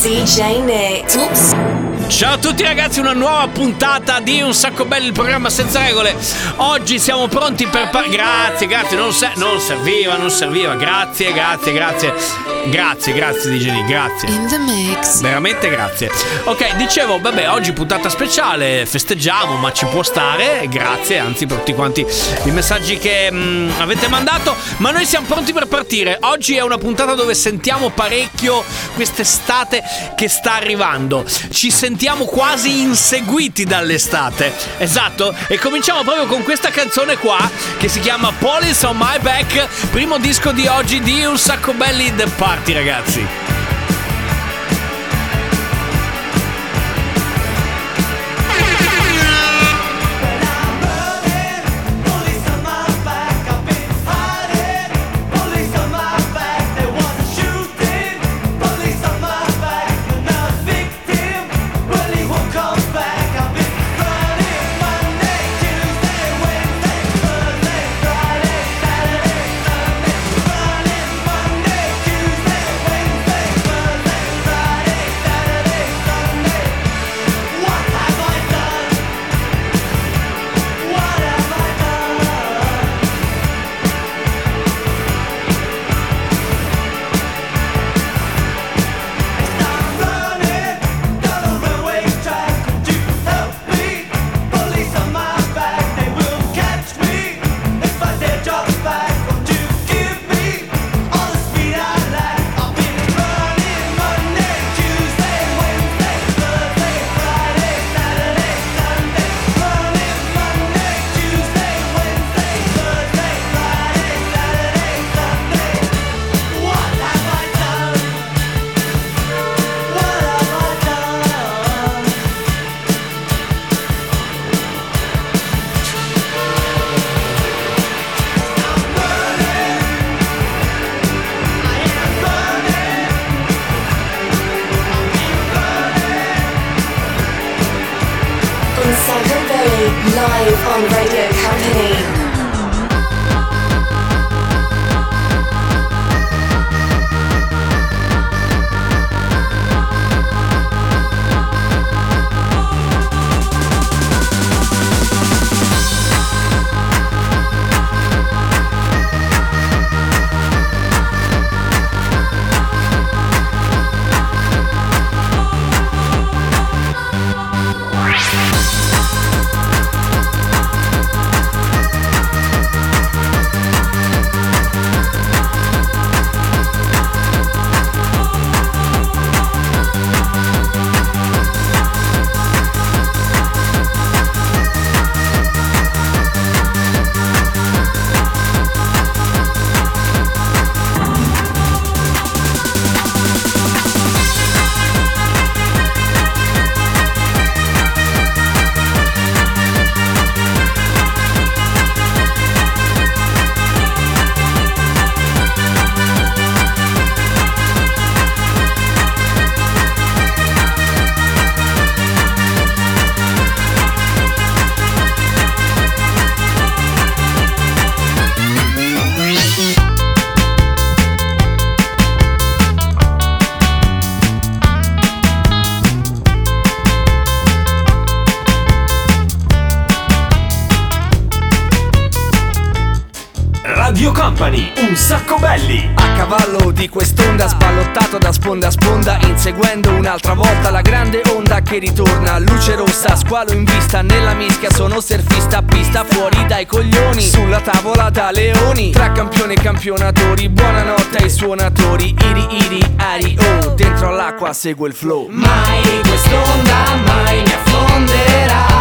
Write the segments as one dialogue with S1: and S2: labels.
S1: DJ Nick. Oops.
S2: Ciao a tutti ragazzi, una nuova puntata di Un Sacco Belli, il programma senza regole. Oggi siamo pronti per... par- grazie, grazie, non, se- non serviva, non serviva. Grazie, grazie, grazie. Grazie, grazie DJ Nick, grazie.
S1: In the mix.
S2: Veramente grazie. Ok, dicevo, vabbè, oggi puntata speciale, festeggiamo, ma ci può stare. Grazie, anzi, per tutti quanti i messaggi che mm, avete mandato. Ma noi siamo pronti per partire. Oggi è una puntata dove sentiamo parecchio quest'estate che sta arrivando. Ci sentiamo quasi inseguiti dall'estate. Esatto. E cominciamo proprio con questa canzone qua che si chiama Police on My Back. Primo disco di oggi di Un Sacco Belli The Party, ragazzi.
S1: Company,
S3: un sacco belli.
S4: A cavallo di quest'onda sballottato da sponda a sponda Inseguendo un'altra volta la grande onda che ritorna. Luce rossa, squalo in vista, nella mischia sono surfista Pista fuori dai coglioni, sulla tavola da leoni Tra campioni e campionatori, buonanotte ai suonatori Iri iri ari oh, dentro all'acqua segue il flow. Mai quest'onda mai mi affonderà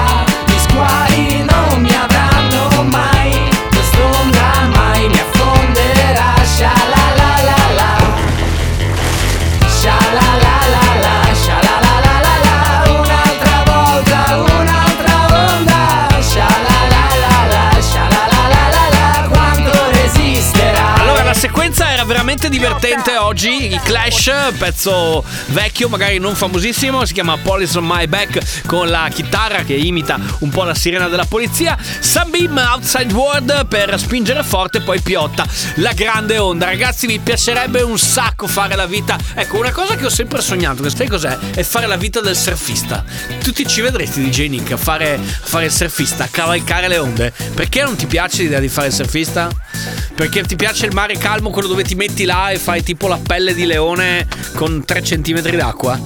S4: la
S5: veramente divertente oggi. I Clash, pezzo vecchio, magari non famosissimo. Si chiama Police on My Back con la chitarra che imita un po' la sirena della polizia. Sunbeam Outside World per spingere forte, poi Piotta. La grande onda. Ragazzi, mi piacerebbe un sacco fare la vita. Ecco, una cosa che ho sempre sognato, che sai cos'è? È fare la vita del surfista. Tutti ci vedresti DJ Nick a fare, a fare il surfista, a cavalcare le onde. Perché non ti piace l'idea di fare il surfista? Perché ti piace il mare calmo, quello dove ti metti là e fai tipo la pelle di leone con 3 cm d'acqua?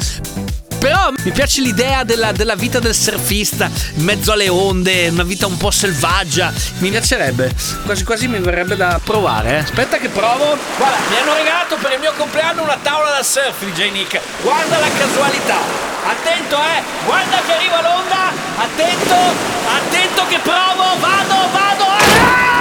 S5: Però mi piace l'idea della, della vita del surfista in mezzo alle onde, una vita un po' selvaggia. Mi piacerebbe, quasi quasi mi verrebbe da provare. eh. Aspetta che provo. Guarda, mi hanno regalato per il mio compleanno una tavola da surf, DJ Nick. Guarda la casualità. Attento, eh! Guarda che arriva l'onda! Attento! Attento che provo! Vado, vado! Ah!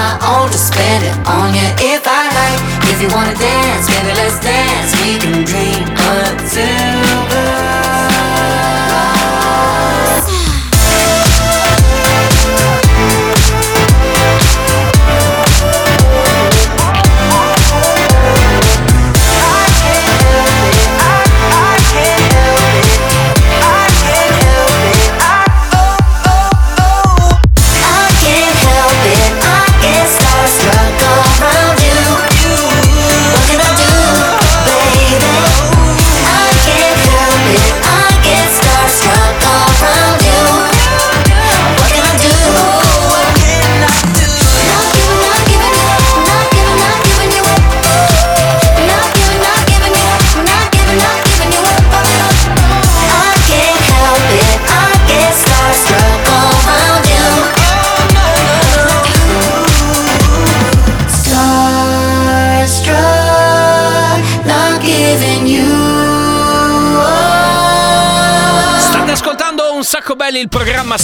S6: My own to spend it on you if I like. If you wanna dance, baby, let's dance. We can dream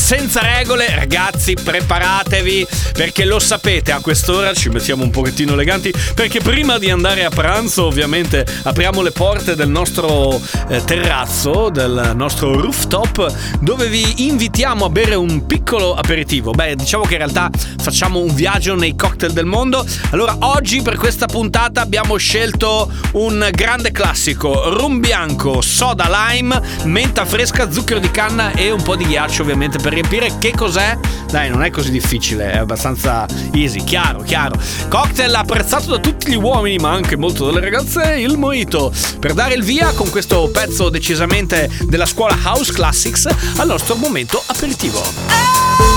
S5: senza regole. Ragazzi, preparatevi perché lo sapete, a quest'ora ci mettiamo un pochettino eleganti perché prima di andare a pranzo, ovviamente, apriamo le porte del nostro eh, terrazzo, del nostro rooftop dove vi invitiamo a bere un piccolo aperitivo. Beh, diciamo che in realtà facciamo un viaggio nei cocktail del mondo. Allora, oggi per questa puntata abbiamo scelto un grande classico, rum bianco, soda lime, menta fresca, zucchero di canna e un po' di ghiaccio ovviamente per riempire. Che cos'è? Dai, non è così difficile, è abbastanza easy, chiaro, chiaro. Cocktail apprezzato da tutti gli uomini, ma anche molto dalle ragazze, il mojito. Per dare il via con questo pezzo decisamente della scuola House Classics al nostro momento aperitivo.
S7: I'm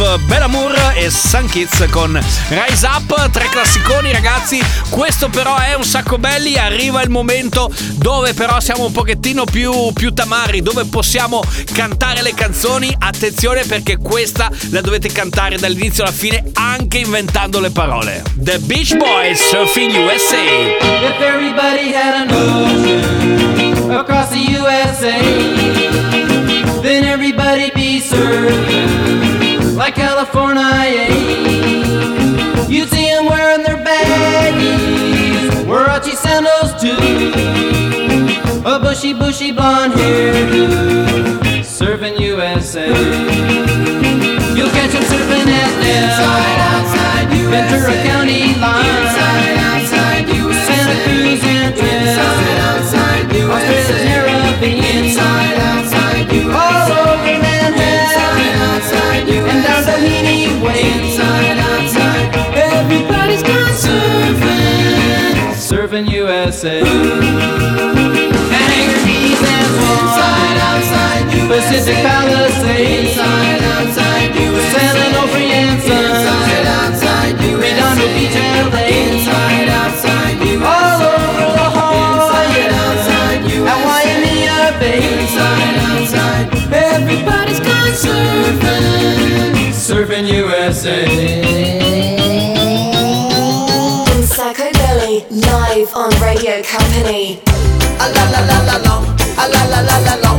S7: Love,
S5: Belamour e Sun Kids con Rise Up, tre classiconi ragazzi, questo però è un sacco belli, arriva il momento dove però siamo un pochettino più, più tamari, dove possiamo cantare le canzoni, attenzione perché questa la dovete cantare dall'inizio alla fine anche inventando le parole. The Beach Boys, Surfing USA.
S8: If everybody had an ocean across the USA, then everybody'd be surfing like California. You'd see them wearing their baggies, Warachi sandals too, a bushy, bushy blonde hairdo, surfing USA. You'll catch them surfing at Nell, Ventura County line, Santa Cruz and Australia's Caribbean, all over and there's a heating inside, outside. Everybody's gone surfing, surfing USA. Inside, outside, USA. Pacific Palace. dancing.
S1: In Psychobilly, live on Radio Company.
S7: A la la la la la, a la la la la la.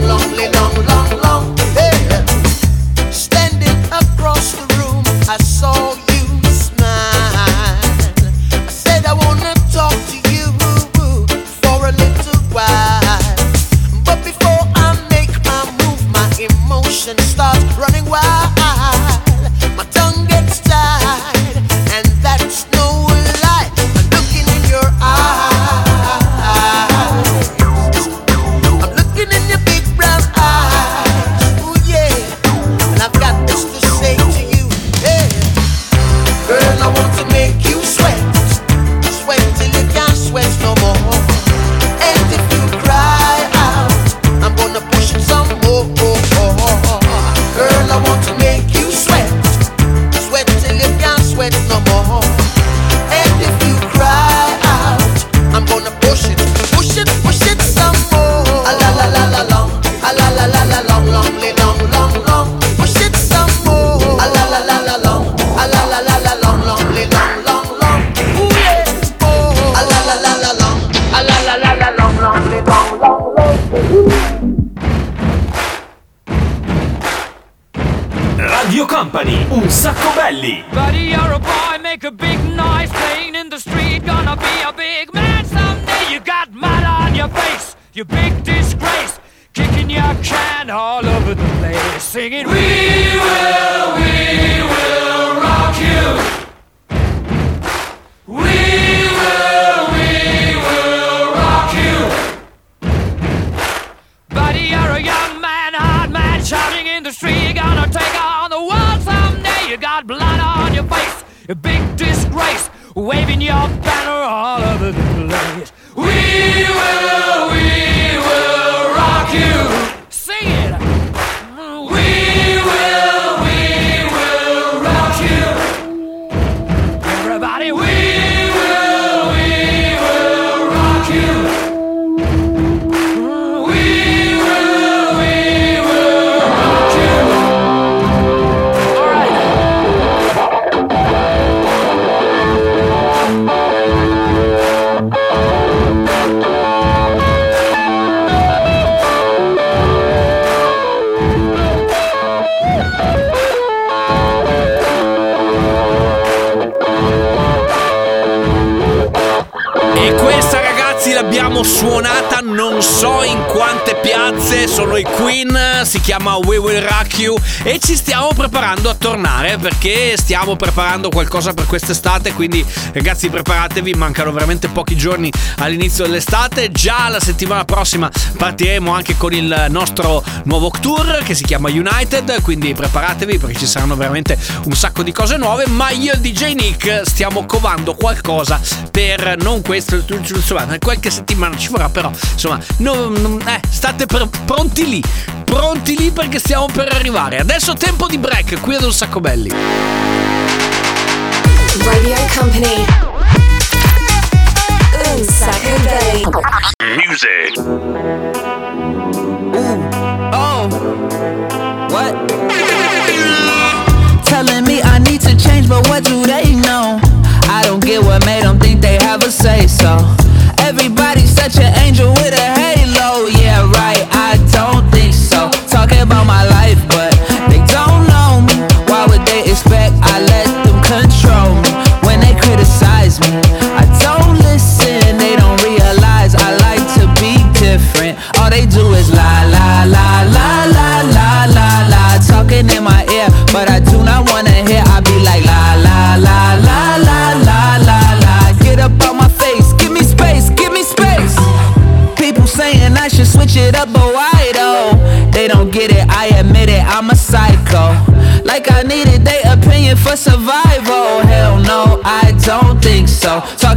S5: chiama We Will Rock You e ci stiamo preparando a tornare perché stiamo preparando qualcosa per quest'estate, quindi ragazzi preparatevi, mancano veramente pochi giorni all'inizio dell'estate, già la settimana prossima partiremo anche con il nostro nuovo tour che si chiama United, quindi preparatevi perché ci saranno veramente un sacco di cose nuove, ma io e DJ Nick stiamo covando qualcosa per non questo, insomma, qualche settimana ci vorrà però, insomma, non, non, eh, state pr- pronti lì pronti lì perché stiamo per arrivare. Adesso tempo di break qui ad un sacco belli.
S1: Radio Company. Un sacco belli.
S2: Music. Ooh.
S9: Oh. What? Telling me I need to change, but what do they know? I don't get what made them think they have a say.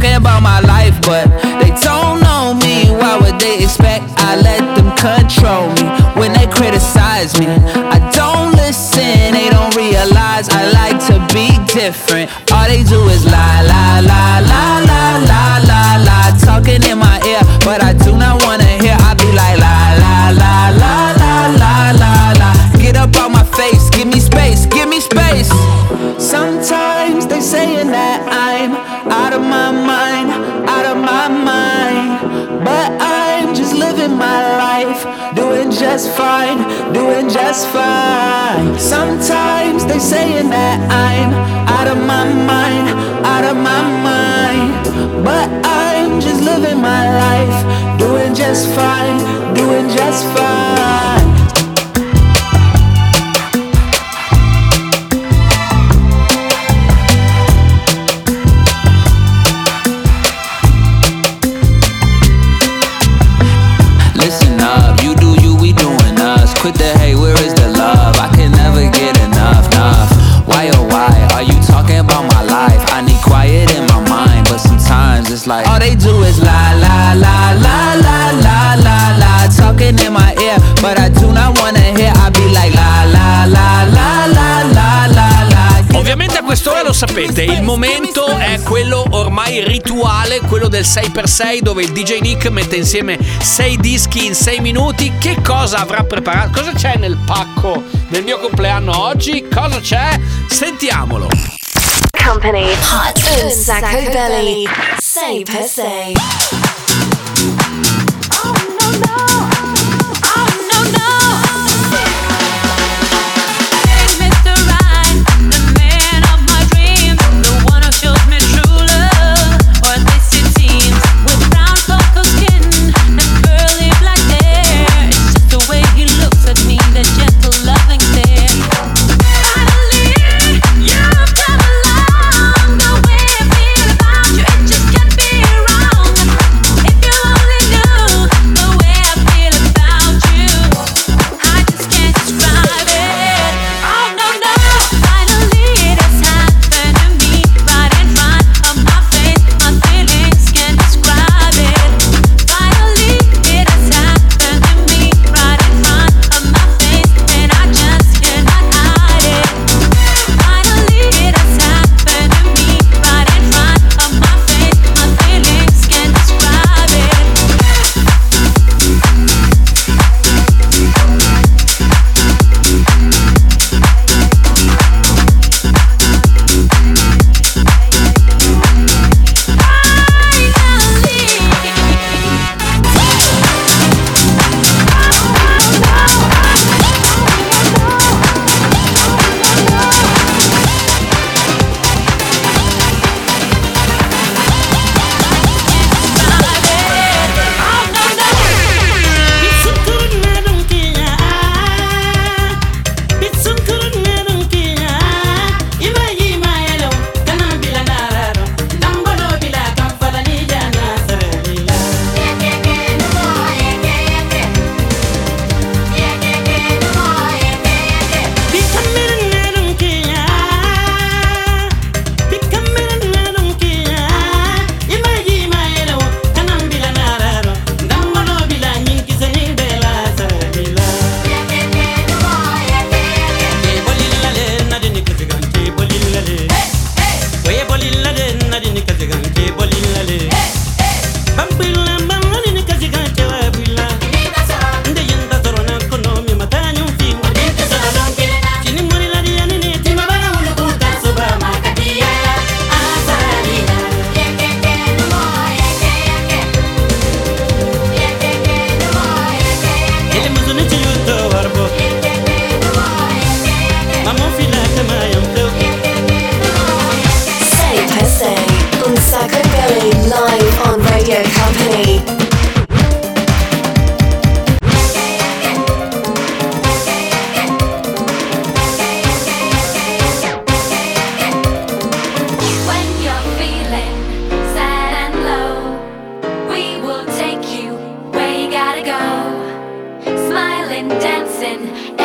S9: talking about my life, but they don't know me. Why would they expect I let them control me when they criticize me? I don't listen, they don't realize I like to be different. All they do is lie, lie, lie, lie. Just fine. Sometimes they saying that I'm out of my mind, out of my mind. But I'm just living my life, doing just fine, doing just fine.
S5: sapete, il momento è quello ormai rituale, quello del 6x6 dove il DJ Nick mette insieme 6 dischi in 6 minuti. Che cosa avrà preparato? Cosa c'è nel pacco del mio compleanno oggi? Cosa c'è? Sentiamolo.
S10: Company Hot un sacco belly
S11: 6x6 dancing.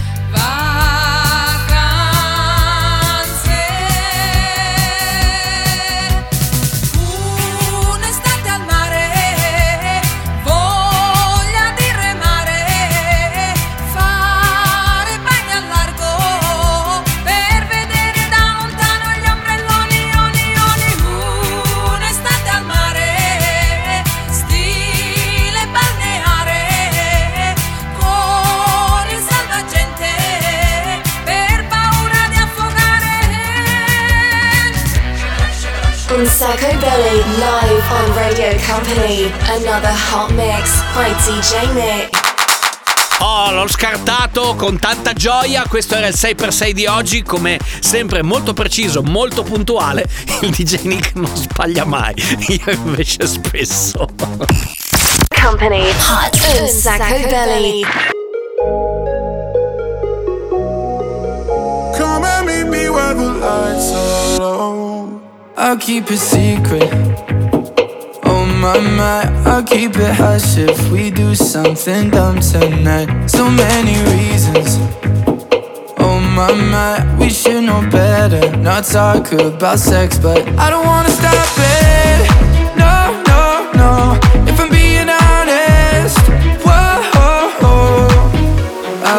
S11: sacco belly live on Radio Company. Another hot mix by DJ Nick.
S5: Oh, l'ho scartato con tanta gioia. Questo era il 6x6 di oggi. Come sempre, molto preciso, molto puntuale. Il DJ Nick non sbaglia mai. Io invece spesso.
S11: Company hot un sacco belly.
S12: Come and meet me where the lights are. I'll keep it secret. Oh my my, I'll keep it hush if we do something dumb tonight. So many reasons. Oh my my, we should know better. Not talk about sex, but I don't wanna stop it.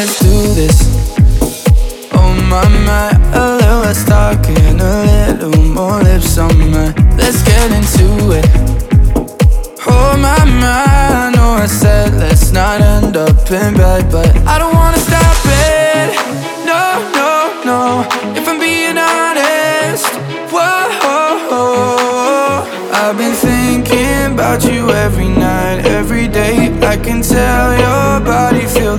S12: Let's do this. Oh my my, a little less talking, a little more lips on my. Let's get into it. Oh my my, I know I said let's not end up in bed, but I don't wanna stop it. No, no, no. If I'm being honest, whoa. I've been thinking about you every
S11: night, every day. I can tell your body feel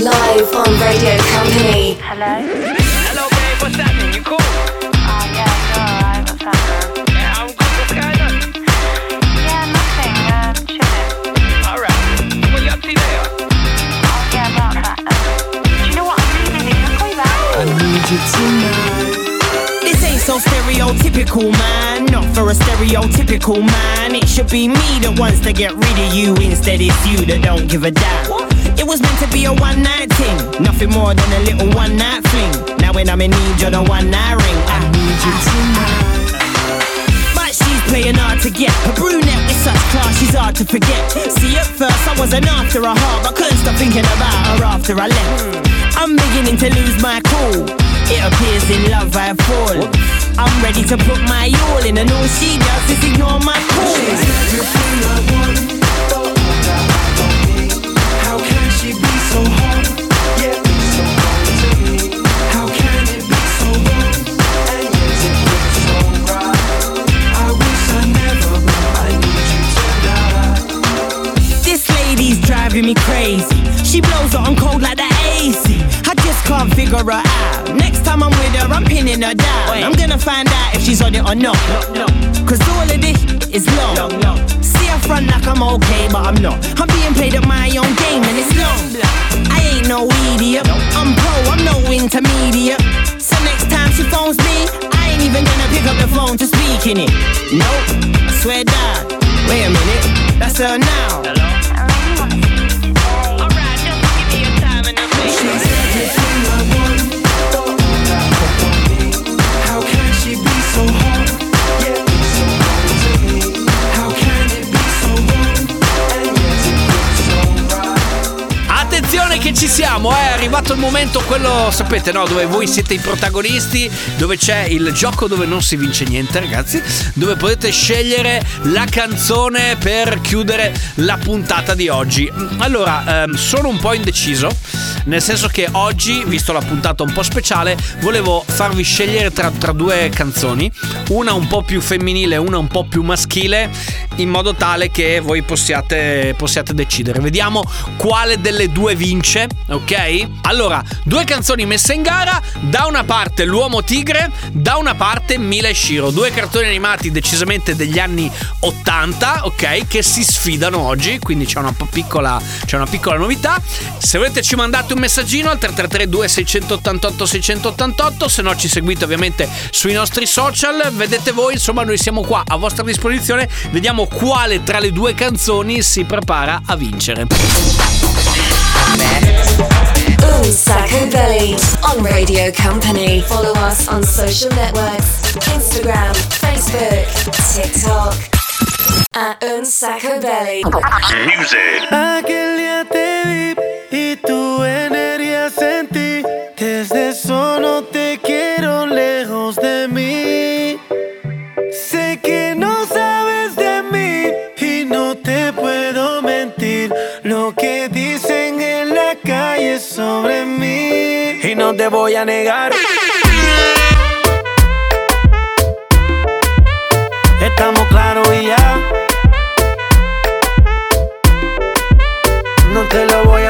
S1: live on Radio Company.
S10: Hello? Hello, babe, what's happening? You cool?
S11: Tonight.
S13: This ain't so stereotypical, man. Not for a stereotypical man. It should be me that wants to get rid of you. Instead, it's you that don't give a damn. It was meant to be a one night thing. Nothing more than a little one night fling. Now, when I'm in need, you're the one night ring. I need you tonight. But she's playing hard to get. A brunette with such class, she's hard to forget. See, at first I wasn't after her heart, but couldn't stop thinking about her after I left. I'm beginning to lose my cool. It appears in love I fall. I'm ready to put my all in, and all she does is ignore my calls.
S11: How can she be so hard? Yeah, be so hard to me. How can it be so wrong? And yet it feels so right. I wish I never, I need you.
S13: This lady's driving me crazy. She blows it on cold like the AC. Can't figure her out. Next time I'm with her, I'm pinning her down. I'm gonna find out if she's on it or not.
S5: Sapete no, dove voi siete i protagonisti, dove c'è il gioco dove non si vince niente ragazzi, dove potete scegliere la canzone per chiudere la puntata di oggi. Allora, ehm, sono un po' indeciso, nel senso che oggi, visto la puntata un po' speciale, volevo farvi scegliere tra, tra due canzoni, una un po' più femminile e una un po' più maschile, in modo tale che voi possiate, possiate decidere. Vediamo quale delle due vince, ok? Allora, due canzoni messe in gara, da una parte l'uomo tigre, da una parte Mila e Shiro, due cartoni animati decisamente degli anni 80, ok? Che si sfidano oggi, quindi c'è una piccola, c'è una piccola novità. Se volete ci mandate un messaggino al 3332 688 688, se no ci seguite ovviamente sui nostri social, vedete voi, insomma noi siamo qua a vostra disposizione, vediamo quale tra le due canzoni si prepara a vincere.
S1: Un Sacco Belly on Radio Company. Follow us on social networks Instagram, Facebook, TikTok. At Un Sacco Belly.
S2: Music.
S8: Y no te
S12: voy a negar.
S8: Estamos claros y ya. No te lo voy a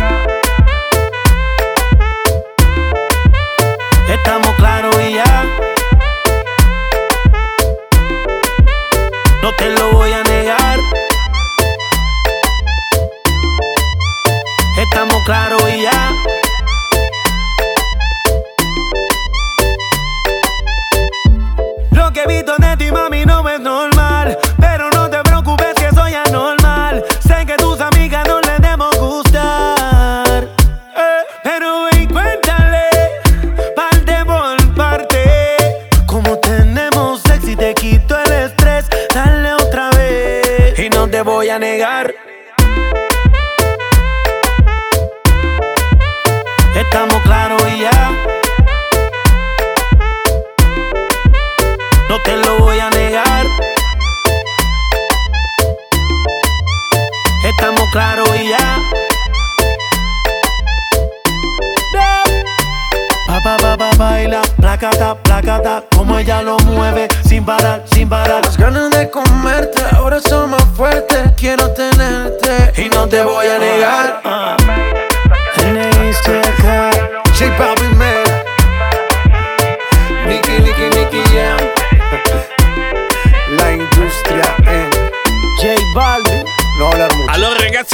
S5: DJ Bob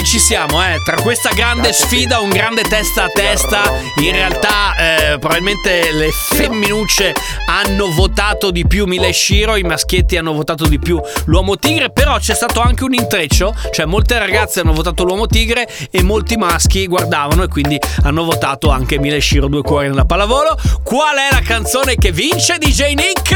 S5: ci siamo, eh. Tra questa grande sfida, un grande testa a testa, in realtà eh, probabilmente le femminucce hanno votato di più Mila e Shiro, i maschietti hanno votato di più l'uomo tigre, però c'è stato anche un intreccio, cioè molte ragazze hanno votato l'uomo tigre e molti maschi guardavano e quindi hanno votato anche Mila e Shiro, due cuori nella pallavolo. Qual è la canzone che vince DJ Nick?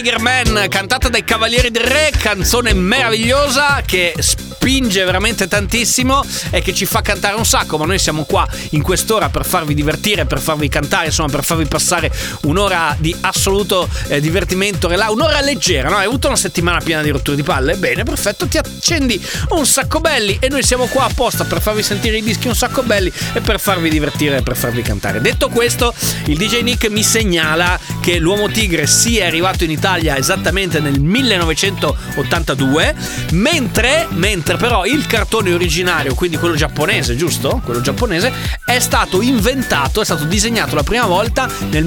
S5: Tiger Man, cantata dai Cavalieri del Re, canzone meravigliosa che spinge veramente tantissimo e che ci fa cantare un sacco, ma noi siamo qua in quest'ora per farvi divertire, per farvi cantare, insomma per farvi passare un'ora di assoluto eh, divertimento, un'ora leggera, no? Hai avuto una settimana piena di rotture di palle? Bene, perfetto, ti accendi un sacco belli e noi siamo qua apposta per farvi sentire i dischi un sacco belli e per farvi divertire e per farvi cantare. Detto questo, il DJ Nick mi segnala che l'Uomo Tigre sia arrivato in Italia esattamente nel 1982, mentre, mentre però il cartone originario, quindi quello giapponese, giusto? Quello giapponese, è stato inventato, è stato disegnato la prima volta nel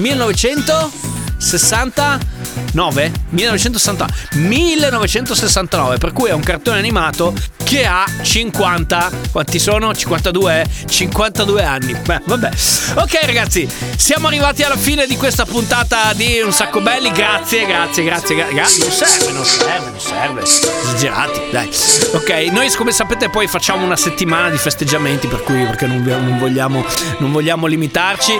S5: 1969 1960 1969 per cui è un cartone animato che ha 50 quanti sono? 52 eh? 52 anni. Beh vabbè. Ok ragazzi siamo arrivati alla fine di questa puntata di Un Sacco Belli. Grazie grazie grazie gra- gra- non serve non serve non serve. Esagerati dai. Ok noi come sapete poi facciamo una settimana di festeggiamenti per cui perché non, non vogliamo non vogliamo limitarci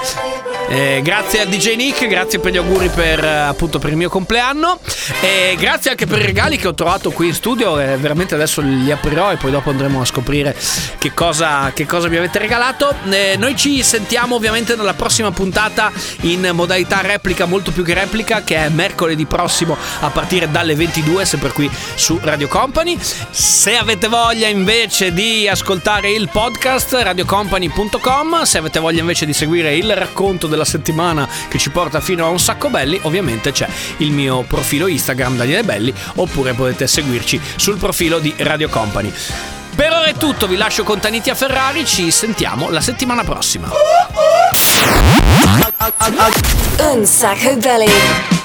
S5: Eh, grazie al DJ Nick, grazie per gli auguri per, eh, appunto, per il mio compleanno e grazie anche per i regali che ho trovato qui in studio. eh, veramente adesso li aprirò e poi dopo andremo a scoprire che cosa, che cosa mi avete regalato. Eh, noi ci sentiamo ovviamente nella prossima puntata in modalità replica, molto più che replica, che è mercoledì prossimo a partire dalle 22, sempre qui su Radio Company. Se avete voglia invece di ascoltare il podcast, radiocompany.com. Se avete voglia invece di seguire il racconto della settimana che ci porta fino a un sacco belli, ovviamente c'è il mio profilo Instagram Daniele Belli, oppure potete seguirci sul profilo di Radio Company. Per ora è tutto, vi lascio con Tanitia Ferrari, ci sentiamo la settimana prossima.
S1: Un Sacco Belly.